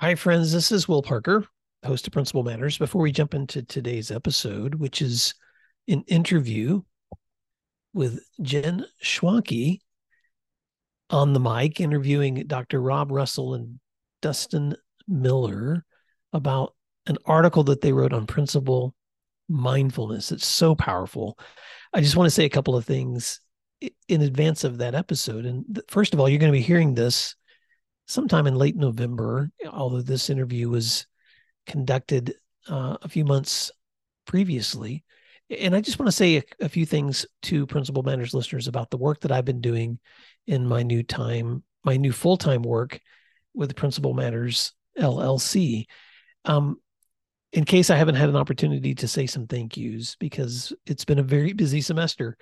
Hi, friends. This is Will Parker, host of Principal Matters. Before we jump into today's episode, which is an interview with Jen Schwanke on the mic, interviewing Dr. Rob Russell and Dustin Miller about an article that they wrote on principal mindfulness. It's so powerful. I just want to say a couple of things in advance of that episode. And first of all, you're going to be hearing this sometime in late November, although this interview was conducted uh, a few months previously. And I just want to say a, a few things to Principal Matters listeners about the work that I've been doing in my new time, my new full time work with Principal Matters LLC. Um, in case I haven't had an opportunity to say some thank yous, because it's been a very busy semester.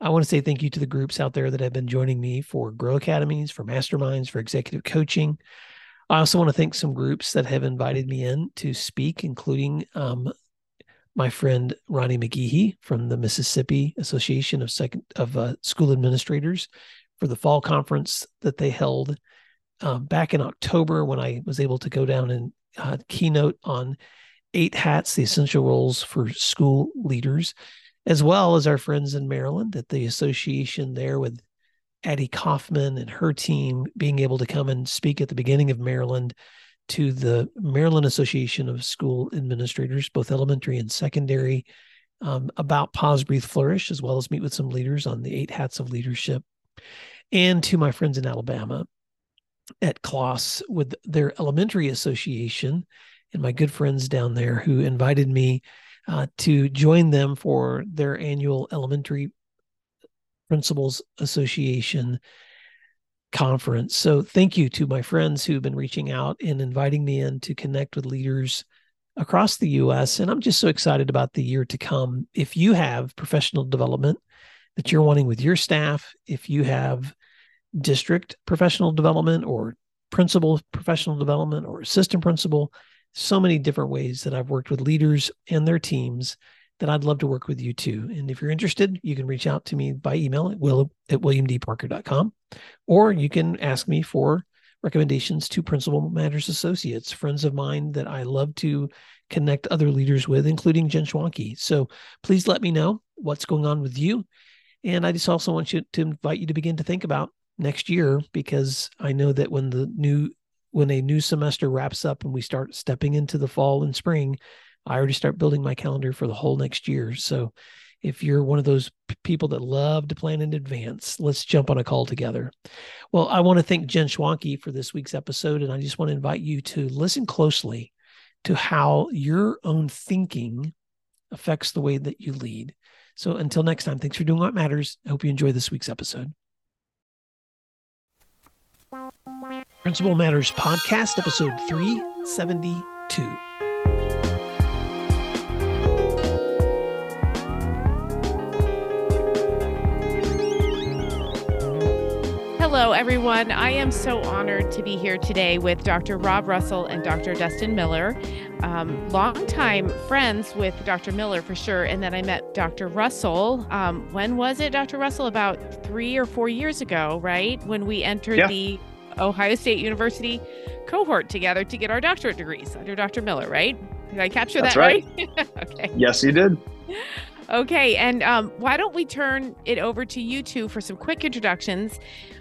I want to say thank you to the groups out there that have been joining me for Grow Academies, for Masterminds, for executive coaching. I also want to thank some groups that have invited me in to speak, including um, my friend Ronnie McGehee from the Mississippi Association of Second of uh, School Administrators for the fall conference that they held uh, back in October when I was able to go down and uh, keynote on eight hats, the essential roles for school leaders as well as our friends in Maryland at the association there with Addie Kaufman and her team being able to come and speak at the beginning of Maryland to the Maryland Association of School Administrators, both elementary and secondary, um, about Pause, Breathe, Flourish, as well as meet with some leaders on the eight hats of leadership, and to my friends in Alabama at CLAS with their elementary association and my good friends down there who invited me uh, to join them for their annual Elementary Principals Association conference. So, thank you to my friends who've been reaching out and inviting me in to connect with leaders across the US. And I'm just so excited about the year to come. If you have professional development that you're wanting with your staff, if you have district professional development or principal professional development or assistant principal, so many different ways that I've worked with leaders and their teams that I'd love to work with you too. And if you're interested, you can reach out to me by email at will at williamdparker.com, or you can ask me for recommendations to Principal Matters Associates, friends of mine that I love to connect other leaders with, including Jen Schwanke. So please let me know what's going on with you. And I just also want you to invite you to begin to think about next year because I know that when the new when a new semester wraps up and we start stepping into the fall and spring, I already start building my calendar for the whole next year. So if you're one of those p- people that love to plan in advance, let's jump on a call together. Well, I want to thank Jen Schwanke for this week's episode. And I just want to invite you to listen closely to how your own thinking affects the way that you lead. So until next time, thanks for doing what matters. I hope you enjoy this week's episode. Principal Matters Podcast, episode 372. Hello, everyone. I am so honored to be here today with Dr. Rob Russell and Dr. Dustin Miller. Um, longtime friends with Dr. Miller for sure. And then I met Dr. Russell. Um, when was it, Dr. Russell? About three or four years ago, right? When we entered yeah. the Ohio State University cohort together to get our doctorate degrees under Dr. Miller, right? Did I capture That's that right? right? okay. Yes, you did. Okay, and um, why don't we turn it over to you two for some quick introductions?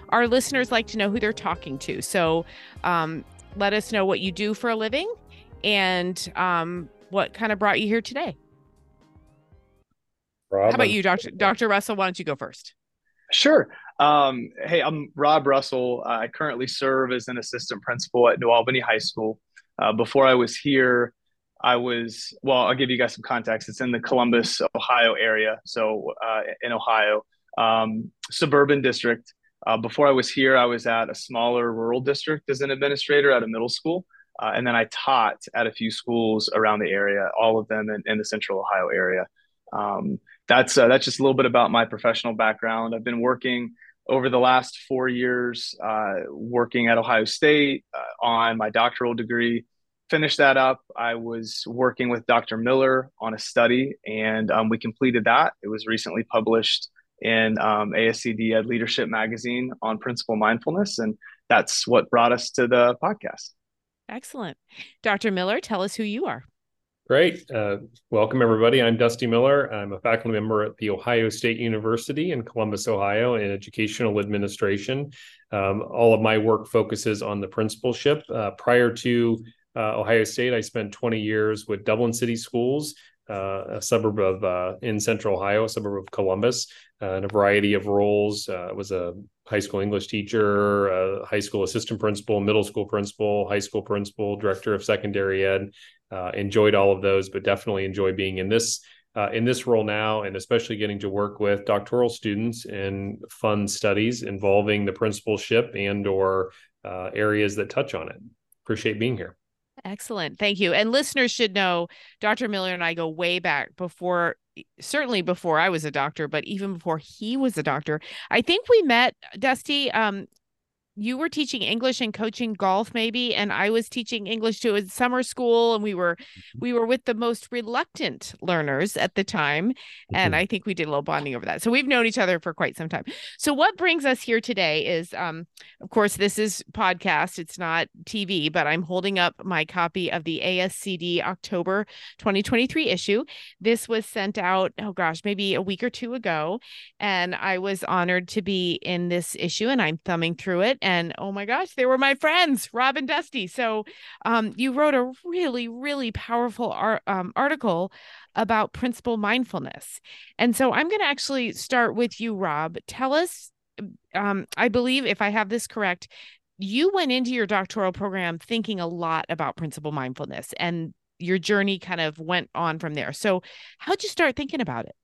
Our listeners like to know who they're talking to, so um, let us know what you do for a living and um, what kind of brought you here today. Rob, How about you, Doctor Doctor Russell? Why don't you go first? Sure. Um, hey, I'm Rob Russell. I currently serve as an assistant principal at New Albany High School. Uh, before I was here, I was, well, I'll give you guys some context. It's in the Columbus, Ohio area. So uh, in Ohio, um, suburban district. Uh, before I was here, I was at a smaller rural district as an administrator at a middle school. Uh, and then I taught at a few schools around the area, all of them in, in the central Ohio area. Um, that's uh, that's just a little bit about my professional background. I've been working over the last four years, uh, working at Ohio State uh, on my doctoral degree. Finished that up. I was working with Dr. Miller on a study, and um, we completed that. It was recently published in um, ASCD Ed Leadership Magazine on principal mindfulness, and that's what brought us to the podcast. Excellent. Dr. Miller, tell us who you are. Great. Uh, welcome, everybody. I'm Dusty Miller. I'm a faculty member at The Ohio State University in Columbus, Ohio, in educational administration. Um, all of my work focuses on the principalship. Uh, prior to uh, Ohio State, I spent 20 years with Dublin City Schools, uh, a suburb of uh, in central Ohio, a suburb of Columbus, uh, in a variety of roles. I was a high school English teacher, high school assistant principal, middle school principal, high school principal, director of secondary ed. Enjoyed all of those, but definitely enjoy being in this uh, in this role now, and especially getting to work with doctoral students in fun studies involving the principalship and or uh, areas that touch on it. Appreciate being here. Excellent. Thank you. And listeners should know Dr. Miller and I go way back before certainly before I was a doctor, but even before he was a doctor. I think we met Dusty um you were teaching English and coaching golf maybe and I was teaching English to a summer school and we were mm-hmm. we were with the most reluctant learners at the time and mm-hmm. I think we did a little bonding over that. So we've known each other for quite some time. So what brings us here today is um of course this is podcast it's not TV but I'm holding up my copy of the ASCD October 2023 issue. This was sent out oh gosh maybe a week or two ago and I was honored to be in this issue and I'm thumbing through it and oh my gosh, they were my friends, Rob and Dusty. So um, you wrote a really, really powerful art, um, article about principal mindfulness. And so I'm going to actually start with you, Rob. Tell us, um, I believe, if I have this correct, you went into your doctoral program thinking a lot about principal mindfulness and your journey kind of went on from there. So, how'd you start thinking about it?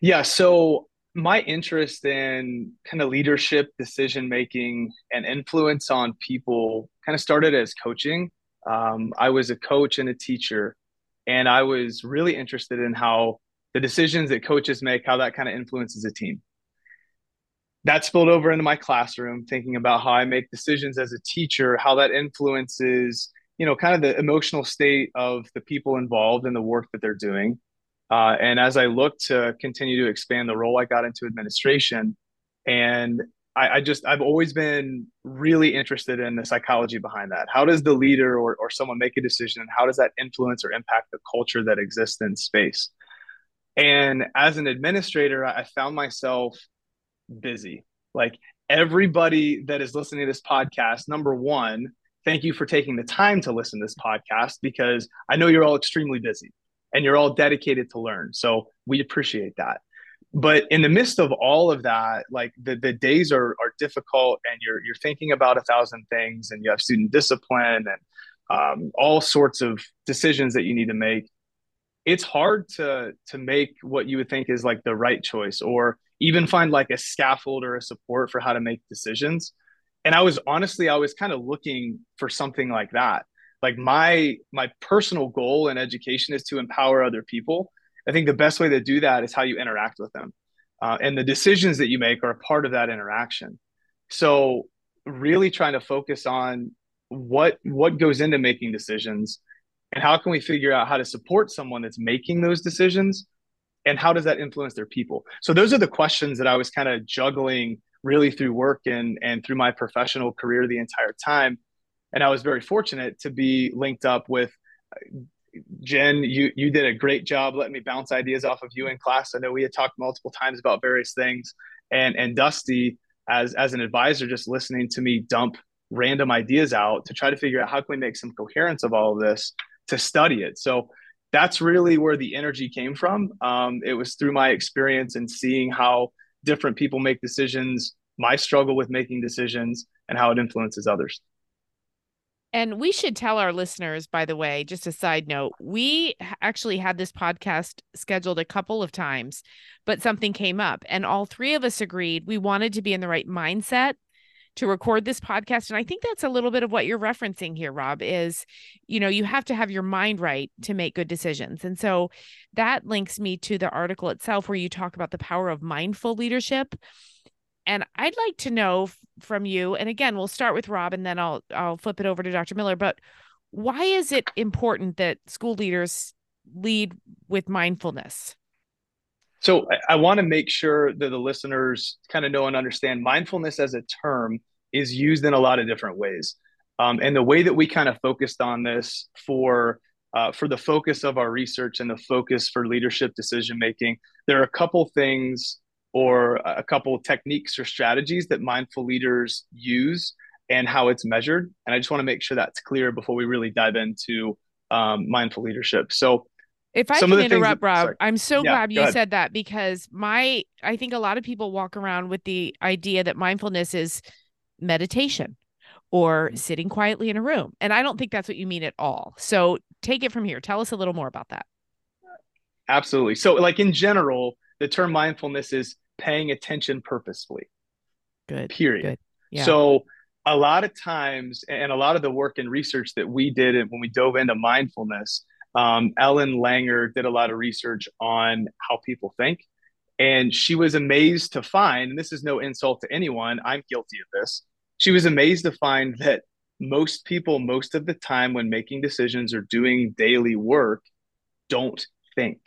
Yeah. So, my interest in kind of leadership, decision making, and influence on people kind of started as coaching. Um, I was a coach and a teacher, and I was really interested in how the decisions that coaches make, how that kind of influences a team. That spilled over into my classroom, thinking about how I make decisions as a teacher, how that influences, you know, kind of the emotional state of the people involved in the work that they're doing. Uh, and as I looked to continue to expand the role, I got into administration. And I, I, just, I've always been really interested in the psychology behind that. How does the leader or, or someone make a decision? And how does that influence or impact the culture that exists in space? And as an administrator, I found myself busy. Like everybody that is listening to this podcast, number one, thank you for taking the time to listen to this podcast because I know you're all extremely busy and you're all dedicated to learn. So we appreciate that. But in the midst of all of that, like the, the days are, are difficult and you're, you're thinking about a thousand things and you have student discipline and um, all sorts of decisions that you need to make. It's hard to, to make what you would think is like the right choice or even find like a scaffold or a support for how to make decisions. And I was honestly, I was kind of looking for something like that like my my personal goal in education is to empower other people. I think the best way to do that is how you interact with them. Uh, and the decisions that you make are a part of that interaction. So really trying to focus on what what goes into making decisions and how can we figure out how to support someone that's making those decisions and how does that influence their people? So those are the questions that i was kind of juggling really through work and and through my professional career the entire time and I was very fortunate to be linked up with Jen. You you did a great job letting me bounce ideas off of you in class. I know we had talked multiple times about various things, and and Dusty as as an advisor, just listening to me dump random ideas out to try to figure out how can we make some coherence of all of this to study it. So that's really where the energy came from. Um, it was through my experience and seeing how different people make decisions, my struggle with making decisions, and how it influences others. And we should tell our listeners, by the way, just a side note, we actually had this podcast scheduled a couple of times, but something came up. And all three of us agreed we wanted to be in the right mindset to record this podcast. And I think that's a little bit of what you're referencing here, Rob, is, you know, you have to have your mind right to make good decisions. And so that links me to the article itself where you talk about the power of mindful leadership and I'd like to know from you, and again, we'll start with Rob and then I'll I'll flip it over to Dr. Miller, but why is it important that school leaders lead with mindfulness? So I, I want to make sure that the listeners kind of know and understand mindfulness as a term is used in a lot of different ways. Um, and the way that we kind of focused on this for uh, for the focus of our research and the focus for leadership decision making, there are a couple things or a couple techniques or strategies that mindful leaders use and how it's measured. And I just want to make sure that's clear before we really dive into um, mindful leadership. So, if I can interrupt, that, Rob, sorry. I'm so yeah, glad you said that because my, I think a lot of people walk around with the idea that mindfulness is meditation or mm-hmm. sitting quietly in a room. And I don't think that's what you mean at all. So take it from here. Tell us a little more about that. Absolutely. So, like in general, the term mindfulness is paying attention purposefully. Good. Period. Good. Yeah. So, a lot of times, and a lot of the work and research that we did when we dove into mindfulness, um, Ellen Langer did a lot of research on how people think. And she was amazed to find, and this is no insult to anyone, I'm guilty of this. She was amazed to find that most people, most of the time, when making decisions or doing daily work, don't think.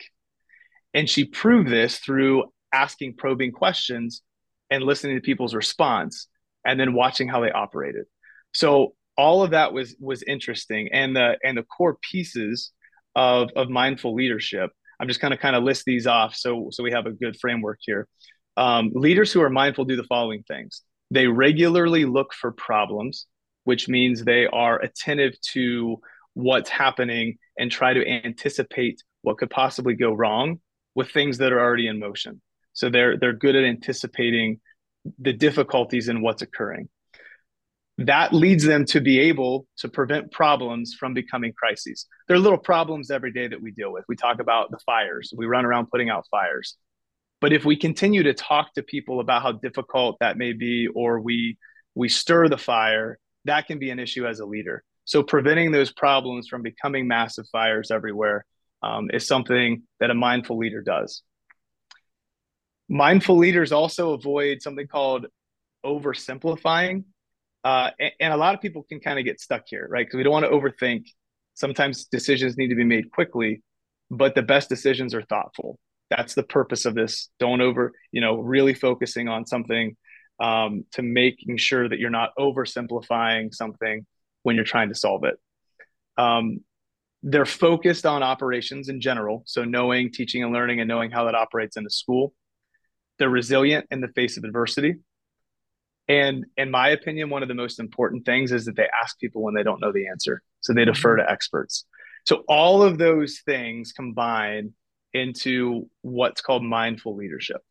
And she proved this through asking probing questions and listening to people's response and then watching how they operated. So all of that was was interesting and the and the core pieces of of mindful leadership. I'm just going to kind of list these off so so we have a good framework here. Um, leaders who are mindful do the following things. They regularly look for problems, which means they are attentive to what's happening and try to anticipate what could possibly go wrong with things that are already in motion. So they're they're good at anticipating the difficulties in what's occurring. That leads them to be able to prevent problems from becoming crises. There are little problems every day that we deal with. We talk about the fires. We run around putting out fires. But if we continue to talk to people about how difficult that may be, or we we stir the fire, that can be an issue as a leader. So preventing those problems from becoming massive fires everywhere um, is something that a mindful leader does. Mindful leaders also avoid something called oversimplifying. Uh, and, and, a lot of people can kind of get stuck here, right? Because we don't want to overthink. Sometimes decisions need to be made quickly, but the best decisions are thoughtful. That's the purpose of this. Don't over, you know, really focusing on something um, to making sure that you're not oversimplifying something when you're trying to solve it. Um, they're focused on operations in general. So knowing teaching and learning and knowing how that operates in the school. They're resilient in the face of adversity. And in my opinion, one of the most important things is that they ask people when they don't know the answer. So they defer mm-hmm. to experts. So all of those things combine into what's called mindful leadership.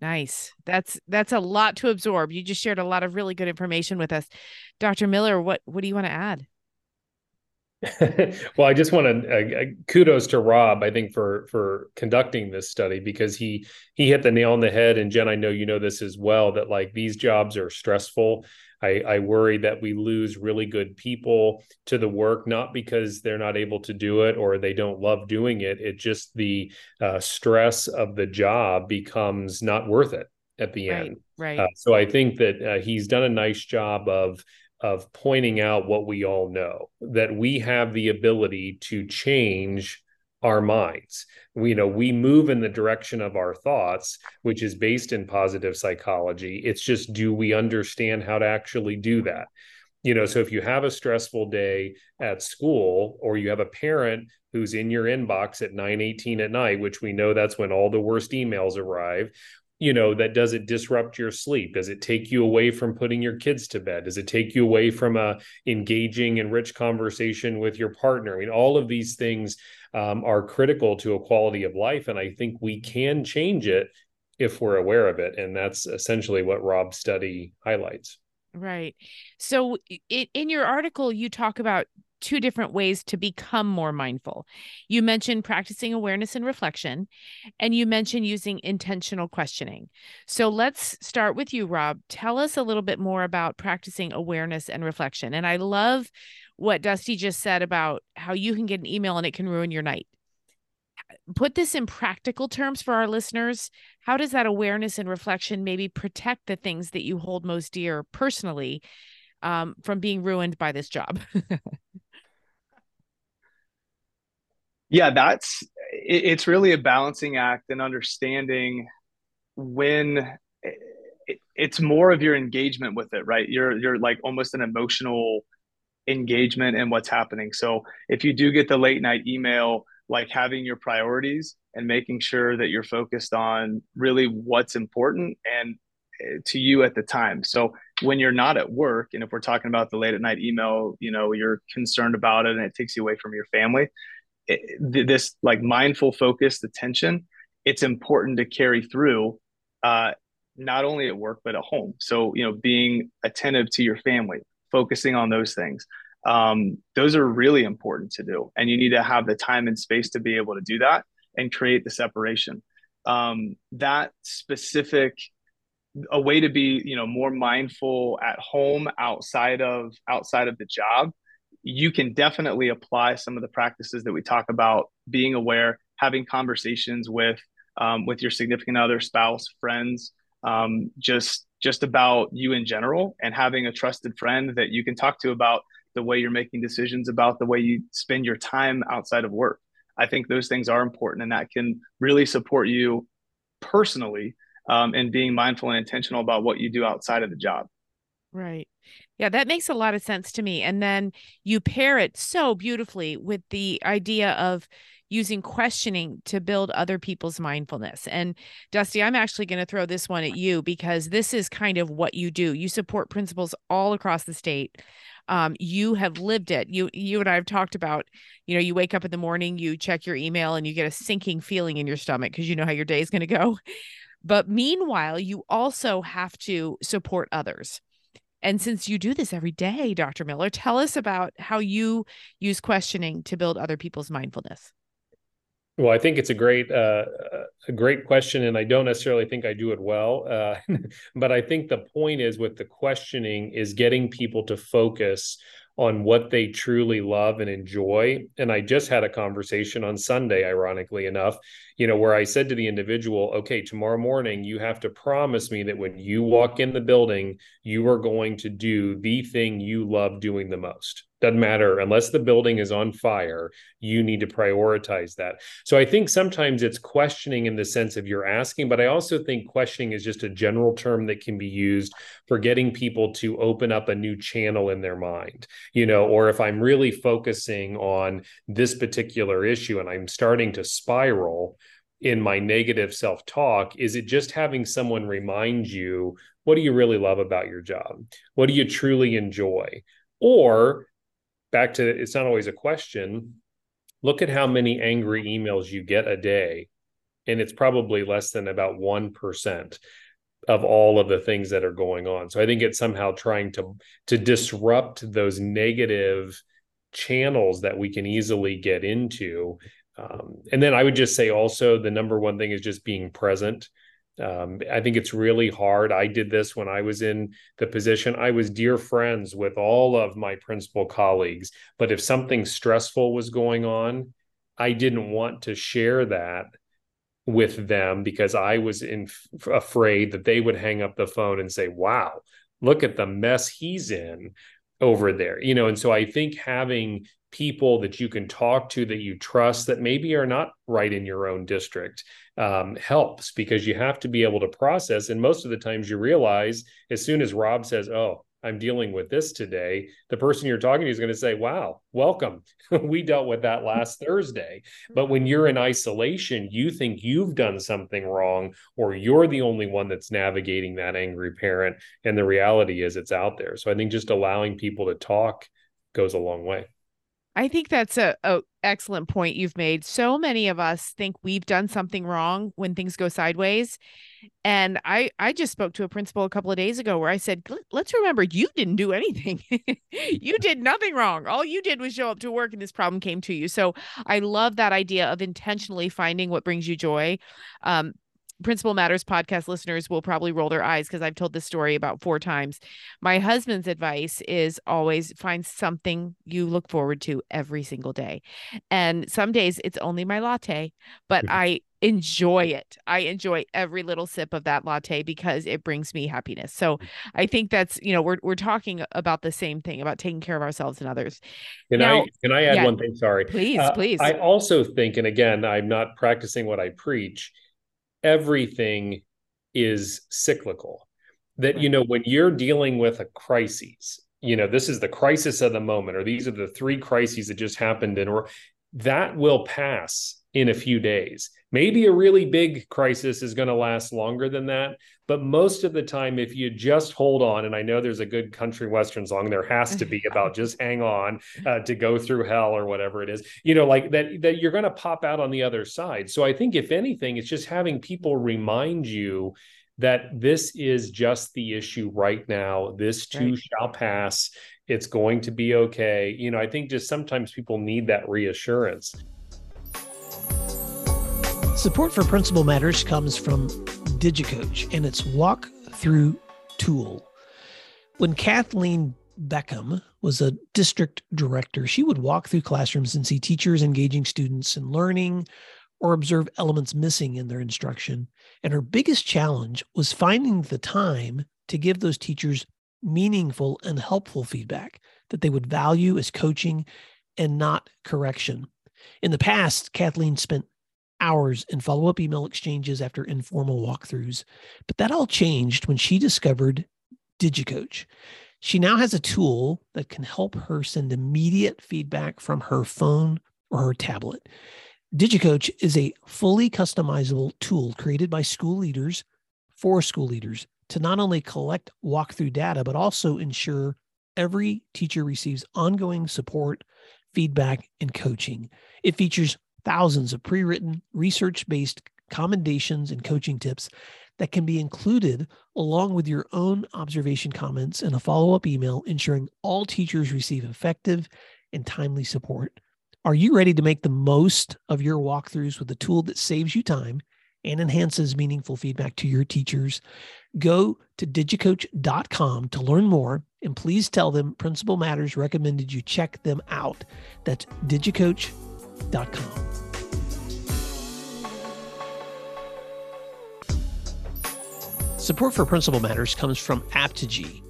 Nice. That's that's a lot to absorb. You just shared a lot of really good information with us. Dr. Miller, what what do you want to add? well, I just want to uh, uh, kudos to Rob. I think for for conducting this study because he he hit the nail on the head. And Jen, I know you know this as well that like these jobs are stressful. I, I worry that we lose really good people to the work, not because they're not able to do it or they don't love doing it. It just the uh, stress of the job becomes not worth it at the right, end. Right. Uh, so I think that uh, he's done a nice job of of pointing mm-hmm. out what we all know that we have the ability to change our minds. We you know we move in the direction of our thoughts which is based in positive psychology. It's just do we understand how to actually do that? You know so if you have a stressful day at school or you have a parent who's in your inbox at 9:18 at night which we know that's when all the worst emails arrive you know that does it disrupt your sleep? Does it take you away from putting your kids to bed? Does it take you away from a engaging and rich conversation with your partner? I mean, all of these things um, are critical to a quality of life and i think we can change it if we're aware of it and that's essentially what rob's study highlights. Right. So it, in your article you talk about two different ways to become more mindful. You mentioned practicing awareness and reflection, and you mentioned using intentional questioning. So let's start with you, Rob. Tell us a little bit more about practicing awareness and reflection. And I love what Dusty just said about how you can get an email and it can ruin your night. Put this in practical terms for our listeners. How does that awareness and reflection maybe protect the things that you hold most dear personally um, from being ruined by this job? yeah that's it, it's really a balancing act and understanding when it's more of your engagement with it, right? You're you're like almost an emotional engagement in what's happening. So if you do get the late night email, like having your priorities and making sure that you're focused on really what's important and eh, to you at the time. So when you're not at work, and if we're talking about the late at night email, you know, you're concerned about it and it takes you away from your family. It, this like mindful, focused attention, it's important to carry through uh, not only at work but at home. So you know, being attentive to your family, focusing on those things. Um, those are really important to do, and you need to have the time and space to be able to do that and create the separation. Um, that specific a way to be you know more mindful at home outside of outside of the job you can definitely apply some of the practices that we talk about being aware having conversations with um, with your significant other spouse friends um, just just about you in general and having a trusted friend that you can talk to about the way you're making decisions about the way you spend your time outside of work. I think those things are important and that can really support you personally um, and being mindful and intentional about what you do outside of the job. Right yeah that makes a lot of sense to me and then you pair it so beautifully with the idea of using questioning to build other people's mindfulness. And Dusty, I'm actually going to throw this one at you because this is kind of what you do. You support principals all across the state. Um, you have lived it. You you and I have talked about, you know, you wake up in the morning, you check your email, and you get a sinking feeling in your stomach because you know how your day is going to go. But meanwhile, you also have to support others. And since you do this every day, Dr. Miller, tell us about how you use questioning to build other people's mindfulness. Well, I think it's a great uh, a great question, and I don't necessarily think I do it well. Uh, but I think the point is with the questioning is getting people to focus on what they truly love and enjoy. And I just had a conversation on Sunday, ironically enough, you know, where I said to the individual, okay, tomorrow morning, you have to promise me that when you walk in the building, you are going to do the thing you love doing the most doesn't matter. Unless the building is on fire you need to prioritize that. So i think sometimes it's questioning in the sense of you're asking but i also think questioning is just a general term that can be used for getting people to open up a new channel in their mind you know or if i'm really focusing on this particular issue and i'm starting to spiral in my negative self-talk is it just having someone remind you what do you really love about your job? What do you truly enjoy? Or back to it's not always a question. Look at how many angry emails you get a day, and it's probably less than about 1% of all of the things that are going on. So I think it's somehow trying to to disrupt those negative channels that we can easily get into. Um, and then I would just say also the number one thing is just being present. Um, I think it's really hard. I did this when I was in the position. I was dear friends with all of my principal colleagues, but if something stressful was going on, I didn't want to share that with them because I was in, afraid that they would hang up the phone and say, "Wow, look at the mess he's in." over there you know and so i think having people that you can talk to that you trust that maybe are not right in your own district um, helps because you have to be able to process. And most of the times you realize as soon as Rob says, Oh, I'm dealing with this today, the person you're talking to is going to say, Wow, welcome. we dealt with that last Thursday. But when you're in isolation, you think you've done something wrong or you're the only one that's navigating that angry parent. And the reality is it's out there. So I think just allowing people to talk goes a long way. I think that's a, a, excellent point you've made. So many of us think we've done something wrong when things go sideways. And I I just spoke to a principal a couple of days ago where I said, "Let's remember you didn't do anything. you did nothing wrong. All you did was show up to work and this problem came to you." So I love that idea of intentionally finding what brings you joy. Um, Principal Matters podcast listeners will probably roll their eyes because I've told this story about four times. My husband's advice is always find something you look forward to every single day. And some days it's only my latte, but mm-hmm. I enjoy it. I enjoy every little sip of that latte because it brings me happiness. So I think that's, you know, we're we're talking about the same thing about taking care of ourselves and others. Can now, I can I add yeah, one thing? Sorry. Please, uh, please. I also think, and again, I'm not practicing what I preach everything is cyclical. that you know when you're dealing with a crisis you know this is the crisis of the moment or these are the three crises that just happened and or that will pass in a few days maybe a really big crisis is going to last longer than that but most of the time if you just hold on and i know there's a good country western song there has to be about just hang on uh, to go through hell or whatever it is you know like that that you're going to pop out on the other side so i think if anything it's just having people remind you that this is just the issue right now. This too right. shall pass. It's going to be okay. You know, I think just sometimes people need that reassurance. Support for Principal Matters comes from DigiCoach and its walk-through tool. When Kathleen Beckham was a district director, she would walk through classrooms and see teachers engaging students in learning or observe elements missing in their instruction. And her biggest challenge was finding the time to give those teachers meaningful and helpful feedback that they would value as coaching and not correction. In the past, Kathleen spent hours in follow up email exchanges after informal walkthroughs, but that all changed when she discovered DigiCoach. She now has a tool that can help her send immediate feedback from her phone or her tablet. DigiCoach is a fully customizable tool created by school leaders for school leaders to not only collect walkthrough data, but also ensure every teacher receives ongoing support, feedback, and coaching. It features thousands of pre written, research based commendations and coaching tips that can be included along with your own observation comments and a follow up email, ensuring all teachers receive effective and timely support. Are you ready to make the most of your walkthroughs with a tool that saves you time and enhances meaningful feedback to your teachers? Go to digicoach.com to learn more and please tell them Principal Matters recommended you check them out. That's digicoach.com. Support for Principal Matters comes from Apptegy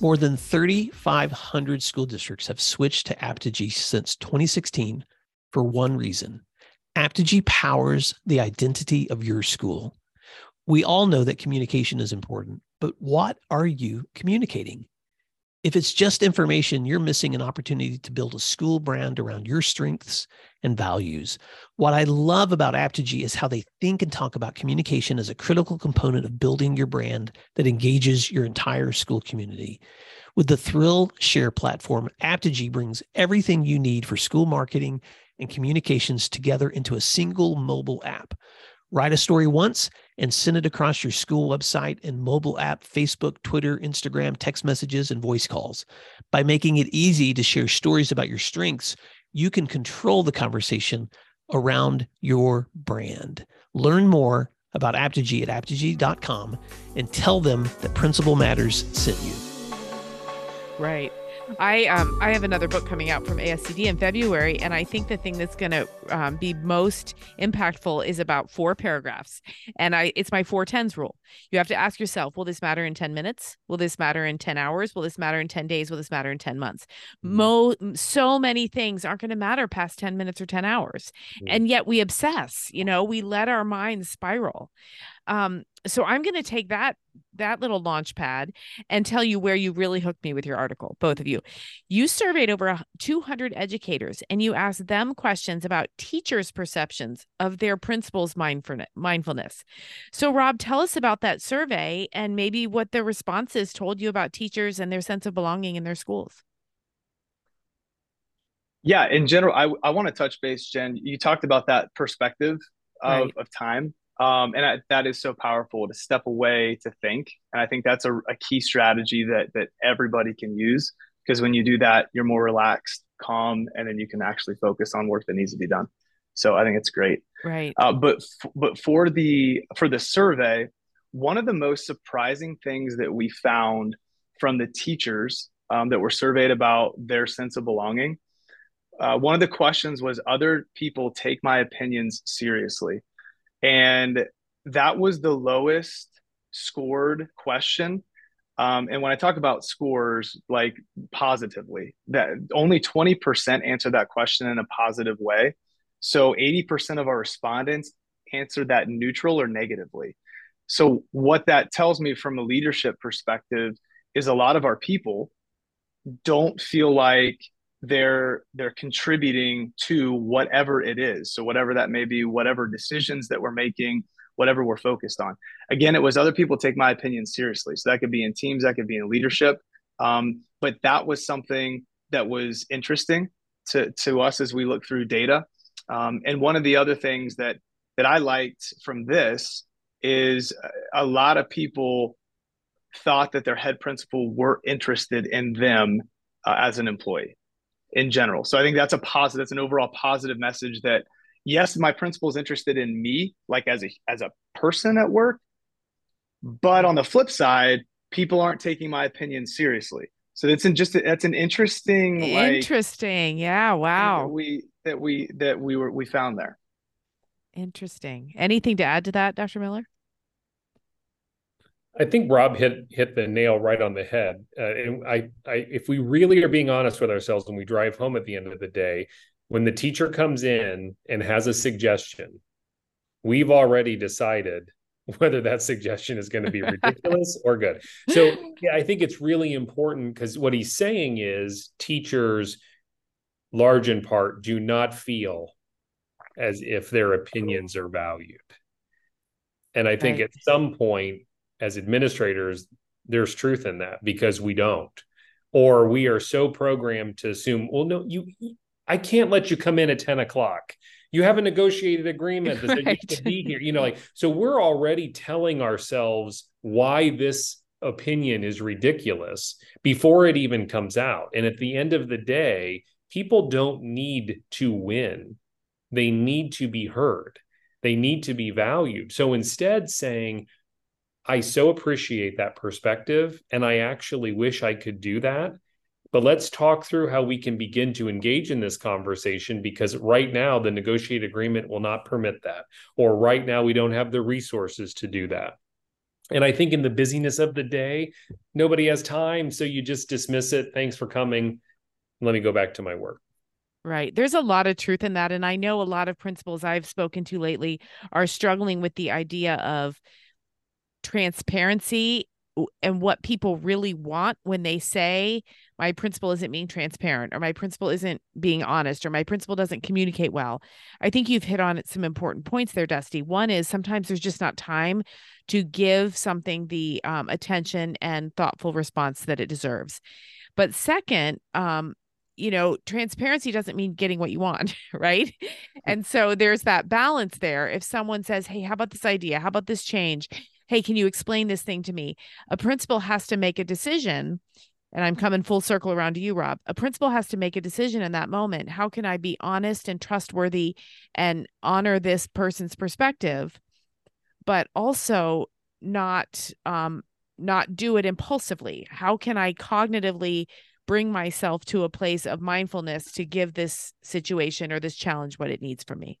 more than 3,500 school districts have switched to Apptegy since 2016 for one reason Apptegy powers the identity of your school. We all know that communication is important, but what are you communicating? If it's just information, you're missing an opportunity to build a school brand around your strengths and values. What I love about Apptegy is how they think and talk about communication as a critical component of building your brand that engages your entire school community. With the Thrillshare platform, Apptegy brings everything you need for school marketing and communications together into a single mobile app. Write a story once and send it across your school website and mobile app, Facebook, Twitter, Instagram, text messages, and voice calls. By making it easy to share stories about your strengths, you can control the conversation around your brand. Learn more about Apptegy at apptegy.com and tell them that Principal Matters sent you. Right. I um I have another book coming out from ASCD in February, and I think the thing that's going to um, be most impactful is about four paragraphs, and I it's my four tens rule. You have to ask yourself: Will this matter in ten minutes? Will this matter in ten hours? Will this matter in ten days? Will this matter in ten months? Mm-hmm. Mo so many things aren't going to matter past ten minutes or ten hours, and yet we obsess. You know, we let our minds spiral. Um, so I'm going to take that that little launch pad and tell you where you really hooked me with your article, both of you. You surveyed over 200 educators and you asked them questions about teachers' perceptions of their principals' mindfulness. So, Rob, tell us about that survey and maybe what the responses told you about teachers and their sense of belonging in their schools. Yeah, in general, I, I want to touch base, Jen. You talked about that perspective of, right. of time um, and I, that is so powerful to step away to think. And I think that's a, a key strategy that that everybody can use because when you do that, you're more relaxed, calm, and then you can actually focus on work that needs to be done. So I think it's great. Right. Uh, but f- but for the for the survey, one of the most surprising things that we found from the teachers um, that were surveyed about their sense of belonging. Uh, one of the questions was, "Other people take my opinions seriously." and that was the lowest scored question um, and when I talk about scores, like positively, that only 20% answered that question in a positive way. So 80% of our respondents answered that neutral or negatively. So, what that tells me from a leadership perspective is a lot of our people don't feel like they're they're contributing to whatever it is so whatever that may be whatever decisions that we're making whatever we're focused on. Again it was other people take my opinion seriously. So that could be in teams that could be in leadership. Um, but that was something that was interesting to to us as we look through data. Um, and one of the other things that that i liked from this is a lot of people thought that their head principal were interested in them uh, as an employee in general. So I think that's a positive, that's an overall positive message that yes, my principal is interested in me, like as a as a person at work. But on the flip side, people aren't taking my opinion seriously. So that's in just that's an interesting, interesting, like, yeah, wow. That we that we that we were we found there. Interesting. Anything to add to that, Dr. Miller? I think Rob hit hit the nail right on the head. Uh, and I, I, if we really are being honest with ourselves when we drive home at the end of the day, when the teacher comes in and has a suggestion, we've already decided whether that suggestion is going to be ridiculous or good. So yeah, I think it's really important because what he's saying is teachers, large in part, do not feel as if their opinions are valued. And I think right. at some point as administrators, there's truth in that because we don't. Or we are so programmed to assume, well, no, you I can't let you come in at 10 o'clock. You have a negotiated agreement that right. you be here. You know, like so we're already telling ourselves why this opinion is ridiculous before it even comes out. And at the end of the day, people don't need to win. They need to be heard. They need to be valued. So instead saying, I so appreciate that perspective. And I actually wish I could do that. But let's talk through how we can begin to engage in this conversation because right now the negotiated agreement will not permit that. Or right now we don't have the resources to do that. And I think in the busyness of the day, nobody has time. So you just dismiss it. Thanks for coming. Let me go back to my work. Right. There's a lot of truth in that. And I know a lot of principals I've spoken to lately are struggling with the idea of transparency and what people really want when they say my principal isn't being transparent or my principal isn't being honest or my principal doesn't communicate well. I think you've hit on some important points there, Dusty. One is sometimes there's just not time to give something the um, attention and thoughtful response that it deserves. But second, um, you know, transparency doesn't mean getting what you want, right? And so there's that balance there. If someone says, Hey, how about this idea? How about this change? hey, can you explain this thing to me? A principal has to make a decision. And I'm coming full circle around to you, Rob. A principal has to make a decision in that moment. How can I be honest and trustworthy and honor this person's perspective, but also not um, not do it impulsively? How can I cognitively bring myself to a place of mindfulness to give this situation or this challenge what it needs from me?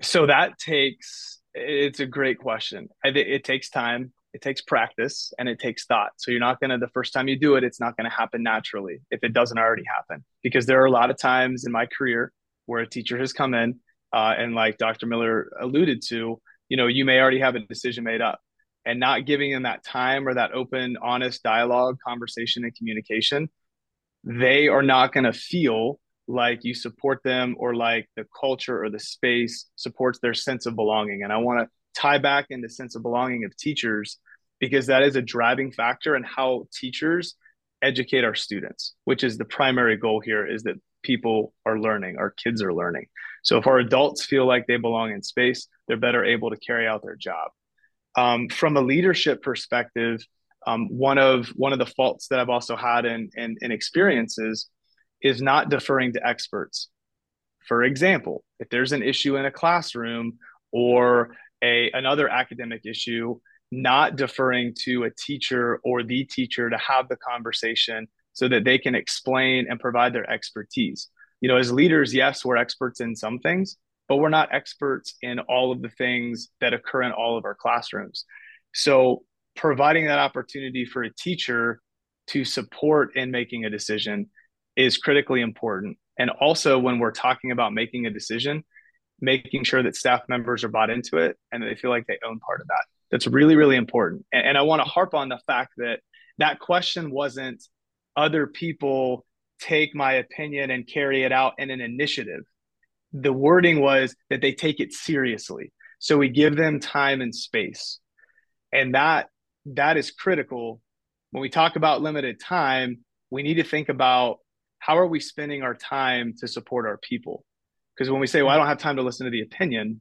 So that takes it's a great question. I think it takes time, it takes practice, and it takes thought. So you're not gonna the first time you do it, it's not gonna happen naturally if it doesn't already happen. Because there are a lot of times in my career where a teacher has come in, uh, and like Dr. Miller alluded to, you know, you may already have a decision made up, and not giving them that time or that open, honest dialogue, conversation, and communication, they are not gonna feel like you support them or like the culture or the space supports their sense of belonging. And I want to tie back into sense of belonging of teachers because that is a driving factor in how teachers educate our students, which is the primary goal here is that people are learning, our kids are learning. So if our adults feel like they belong in space, they're better able to carry out their job. Um, from a leadership perspective, um, one of one of the faults that I've also had in, in, in experiences is not deferring to experts. For example, if there's an issue in a classroom or a another academic issue, not deferring to a teacher or the teacher to have the conversation so that they can explain and provide their expertise. You know, as leaders, yes, we're experts in some things, but we're not experts in all of the things that occur in all of our classrooms. So, providing that opportunity for a teacher to support in making a decision is critically important. And also, when we're talking about making a decision, making sure that staff members are bought into it and they feel like they own part of that. That's really, really important. And, and I want to harp on the fact that that question wasn't other people take my opinion and carry it out in an initiative. The wording was that they take it seriously. So we give them time and space. And that that is critical. When we talk about limited time, we need to think about how are we spending our time to support our people? Because when we say, well, I don't have time to listen to the opinion,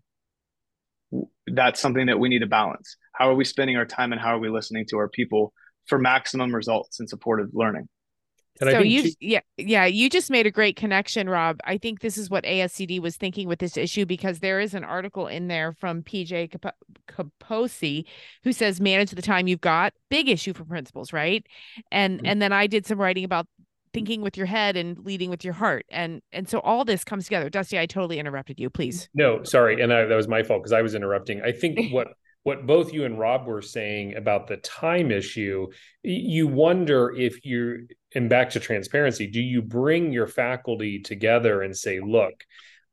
that's something that we need to balance. How are we spending our time and how are we listening to our people for maximum results and supportive learning? And so you, she- yeah, yeah, you just made a great connection, Rob. I think this is what ASCD was thinking with this issue because there is an article in there from PJ Caposey who says manage the time you've got. Big issue for principals, right? And mm-hmm. and then I did some writing about Mm. thinking with your head and leading with your heart and and so all this comes together. Dusty i totally interrupted you please. Mm, no sorry and I, that was my fault because i was interrupting. I think what what both you and rob were saying about the time issue you wonder if you and back to transparency do you bring your faculty together and say look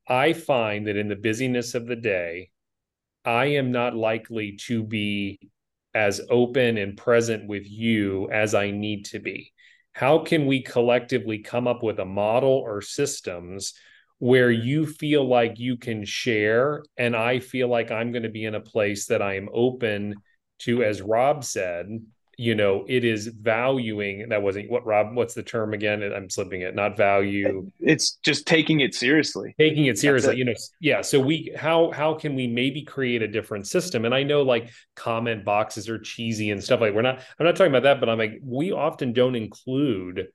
i find that in the busyness of the day i am not likely to be as open and present with you as i need to be how can we collectively come up with a model or systems where you feel like you can share and i feel like i'm going to be in a place that i am open to as rob said you know it is valuing that wasn't what rob what's the term again? I'm slipping it. Not value. It's just taking it seriously. Taking it seriously it. you know yeah so we how how can we maybe create a different system? And i know like comment boxes are cheesy and stuff like we're not i'm not talking about that but i'm like we often don't include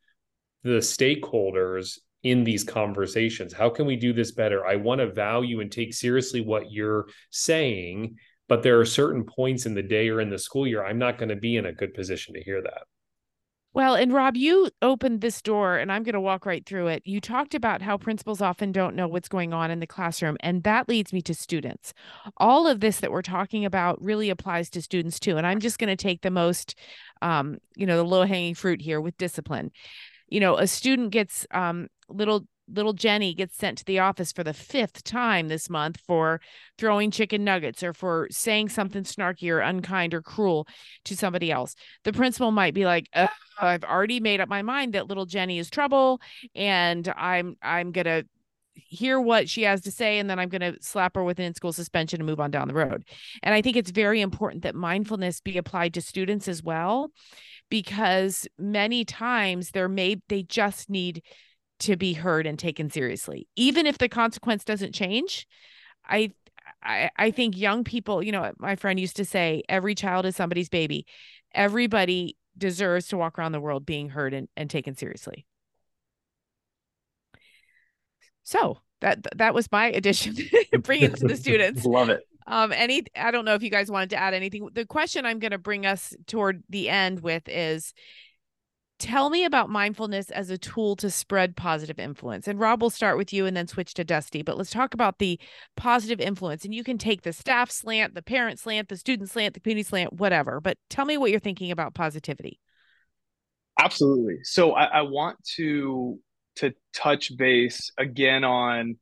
the stakeholders in these conversations. How can we do this better? I want to value and take seriously what you're saying but there are certain points in the day or in the school year i'm not going to be in a good position to hear that. Well and rob you opened this door and i'm going to walk right through it. You talked about how principals often don't know what's going on in the classroom and that leads me to students. All of this that we're talking about really applies to students too and i'm just going to take the most um, you know the low hanging fruit here with discipline. You know a student gets um, little little Jenny gets sent to the office for the fifth time this month for throwing chicken nuggets or for saying something snarky or unkind or cruel to somebody else. The principal might be like, I've already made up my mind that little Jenny is trouble and I'm I'm to hear what she has to say and then I'm going to slap her with an in-school suspension and move on down the road. And I think it's very important that mindfulness be applied to students as well because many times there may they just need to be heard and taken seriously even if the consequence doesn't change i I, I think young people, you know, my friend used to say, every child is somebody's baby. Everybody deserves to walk around the world being heard and, and taken seriously. So that that was my addition. bring it to the students. Love it. Um, any I don't know if you guys wanted to add anything. The question I'm going to bring us toward the end with is tell me about mindfulness as a tool to spread positive influence. And Rob, will start with you and then switch to Dusty. But let's talk about the positive influence. And you can take the staff slant, the parent slant, the student slant, the community slant, whatever. But tell me what you're thinking about positivity. Absolutely. So I, I want to to touch base again on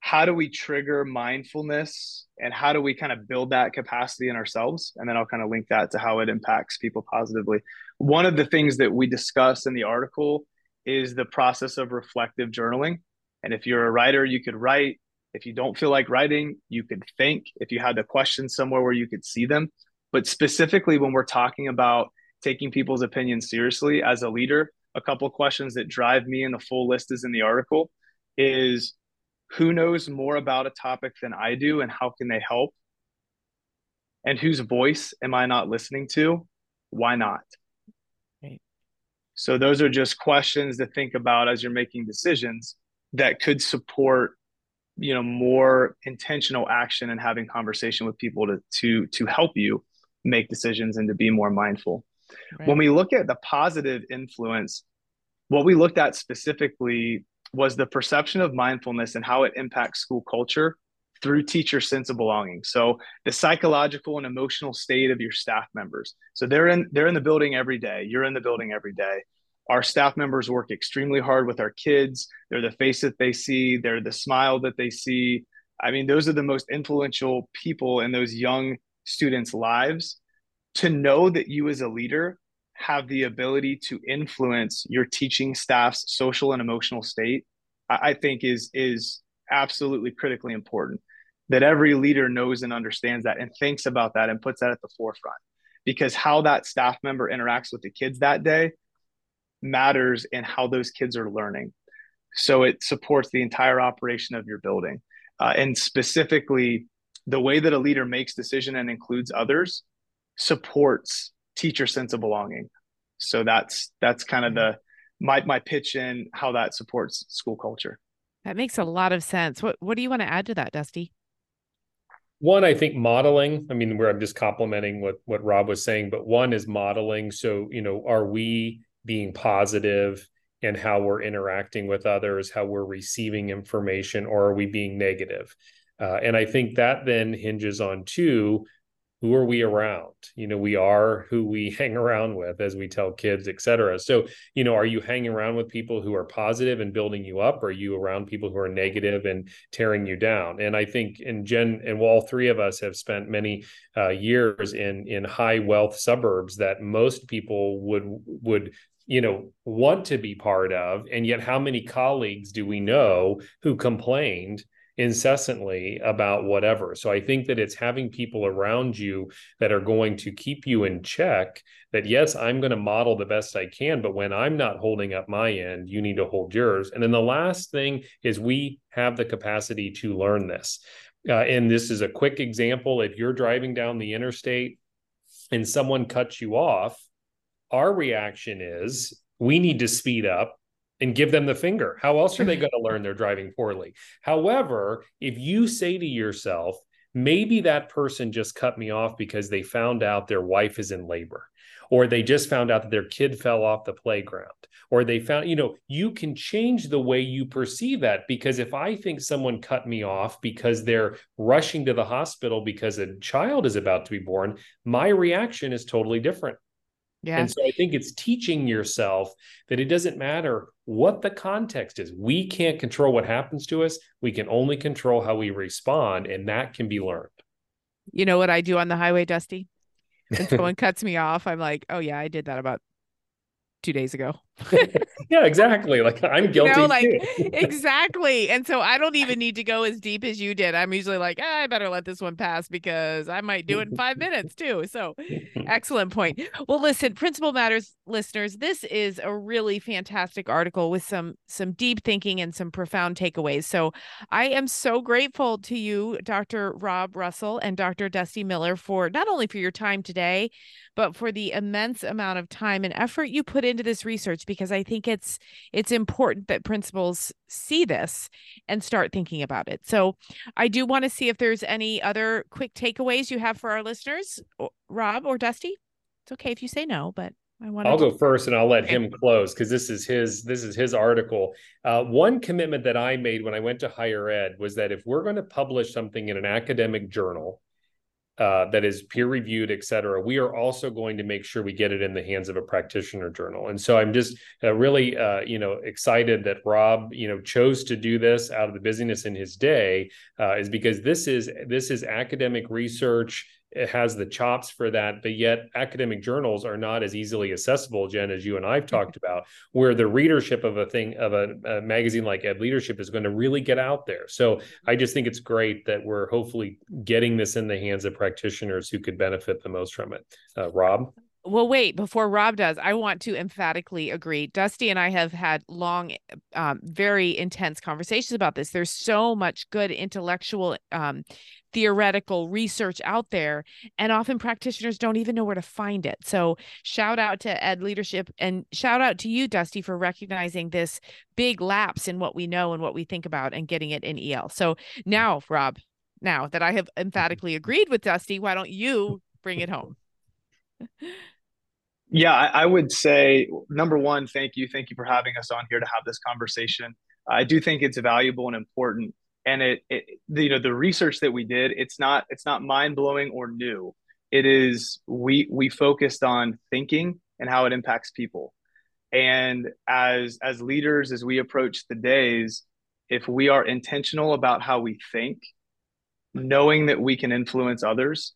how do we trigger mindfulness and how do we kind of build that capacity in ourselves? And then i'll kind of link that to how it impacts people positively. One of the things that we discuss in the article is the process of reflective journaling. And if you're a writer you could write. If you don't feel like writing you could think. If you had the questions somewhere where you could see them. But specifically when we're talking about taking people's opinions seriously as a leader a couple questions that drive me and the full list is in the article is who knows more about a topic than I do and how can they help? And whose voice am I not listening to? Why not? Right. So, those are just questions to think about as you're making decisions that could support you know more intentional action and having conversation with people to to to help you make decisions and to be more mindful right. when we look at the positive influence what we looked at specifically was the perception of mindfulness and how it impacts school culture through teacher sense of belonging. So the psychological and emotional state of your staff members. So they're in they're in the building every day. You're in the building every day. Our staff members work extremely hard with our kids. They're the face that they see. They're the smile that they see. I mean, those are the most influential people in those young students' lives. To know that you as a leader have the ability to influence your teaching staff's social and emotional state, I, I think is is absolutely critically important. That every leader knows and understands that and thinks about that and puts that at the forefront. Because how that staff member interacts with the kids that day matters in how those kids are learning. So it supports the entire operation of your building. Uh, and specifically, the way that a leader makes decision and includes others supports teacher sense of belonging. So that's that's kind of the my my pitch in how that supports school culture. That makes a lot of sense. What what do you want to add to that, Dusty? One, I think modeling. I mean, where I'm just complimenting what what Rob was saying, but one is modeling. So, you know, are we being positive in how we're interacting with others, how we're receiving information, or are we being negative? Uh, and I think that then hinges on two who are we around? You know we are who we hang around with as we tell kids et cetera. So you know are you hanging around with people who are positive and building you up? Or are you around people who are negative and tearing you down? And i think in jen and all three of us have spent many uh, years in in high wealth suburbs that most people would would you know want to be part of. And yet how many colleagues do we know who complained incessantly about whatever. So I think that it's having people around you that are going to keep you in check that yes, I'm going to model the best I can, but when I'm not holding up my end, you need to hold yours. And then the last thing is we have the capacity to learn this. Uh, and this is a quick example. If you're driving down the interstate and someone cuts you off, our reaction is we need to speed up and give them the finger. How else are they mm-hmm. going to learn they're driving poorly? However, if you say to yourself, maybe that person just cut me off because they found out their wife is in labor or they just found out that their kid fell off the playground or they found you know you can change the way you perceive that because if i think someone cut me off because they're rushing to the hospital because a child is about to be born my reaction is totally different yeah. And so I think it's teaching yourself that it doesn't matter what the context is. We can't control what happens to us. We can only control how we respond, and that can be learned. You know what I do on the highway, Dusty? When someone cuts me off, I'm like, oh, yeah, I did that about two days ago. yeah, exactly. Like I'm guilty. You know, like exactly. And so I don't even need to go as deep as you did. I'm usually like, ah, I better let this one pass because I might do it in five minutes too. So excellent point. Well, listen, Principal Matters listeners, this is a really fantastic article with some some deep thinking and some profound takeaways. So I am so grateful to you, Dr. Rob Russell and Dr. Dusty Miller, for not only for your time today, but for the immense amount of time and effort you put into this research because I think it's it's important that principals see this and start thinking about it. So I do want to see if there's any other quick takeaways you have for our listeners, Rob or Dusty. It's okay if you say no, but I want to. I'll go first and I'll let him close because this is his this is his article. Uh, one commitment that I made when I went to higher ed was that if we're going to publish something in an academic journal, uh, that is peer reviewed, et cetera, we are also going to make sure we get it in the hands of a practitioner journal. And so I'm just uh, really, uh, you know, excited that Rob, you know, chose to do this out of the busyness in his day, uh, is because this is this is academic research has the chops for that, but yet academic journals are not as easily accessible, Jen, as you and I've talked about, where the readership of a thing of a, a, magazine like Ed Leadership is going to really get out there. So I just think it's great that we're hopefully getting this in the hands of practitioners who could benefit the most from it. Uh, Rob? Well wait before rob does i want to emphatically agree. Dusty and i have had long um, very intense conversations about this. There's so much good intellectual um, theoretical research out there and often practitioners don't even know where to find it. So shout out to ed leadership and shout out to you dusty for recognizing this big lapse in what we know and what we think about and getting it in el so now rob now that i have emphatically agreed with dusty why don't you bring it home yeah, I, I, would say number one, thank you. Thank you for having us on here to have this conversation. I do think it's valuable and important. And it, it you know, the research that we did, it's not it's not mind blowing or new. It is we we focused on thinking and how it impacts people. And as as leaders, as we approach the days, if we are intentional about how we think knowing that we can influence others,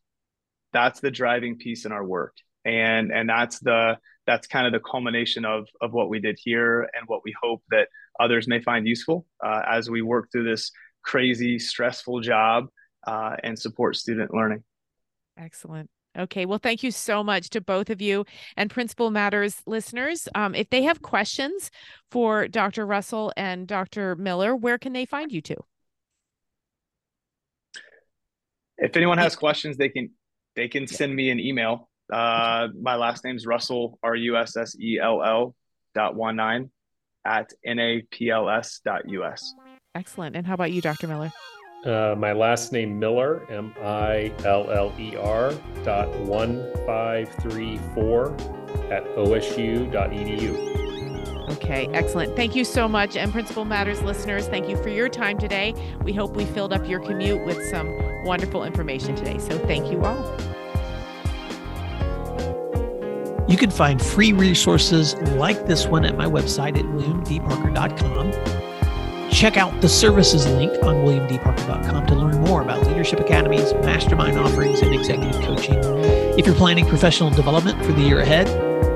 that's the driving piece in our work. And and that's the that's kind of the culmination of of what we did here and what we hope that others may find useful uh, as we work through this crazy, stressful job uh, and support student learning. Excellent. Okay, well, thank you so much to both of you and Principal Matters listeners. Um, if they have questions for Dr. Russell and Dr. Miller, where can they find you two? If anyone has questions, they can they can send me an email. Uh, my last name's Russell R U S S E L L dot one nine at napls dot us. Excellent. And how about you, Dr. Miller? Uh, my last name Miller, M I L L E R dot one five three four at osu.edu. Okay, excellent. Thank you so much. And Principal Matters listeners, thank you for your time today. We hope we filled up your commute with some wonderful information today. So thank you all. You can find free resources like this one at my website at williamdparker.com. Check out the services link on williamdparker.com to learn more about leadership academies, mastermind offerings, and executive coaching. If you're planning professional development for the year ahead,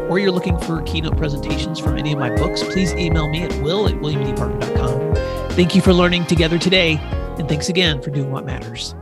or you're looking for keynote presentations from any of my books, please email me at will at williamdparker.com. Thank you for learning together today, and thanks again for doing what matters.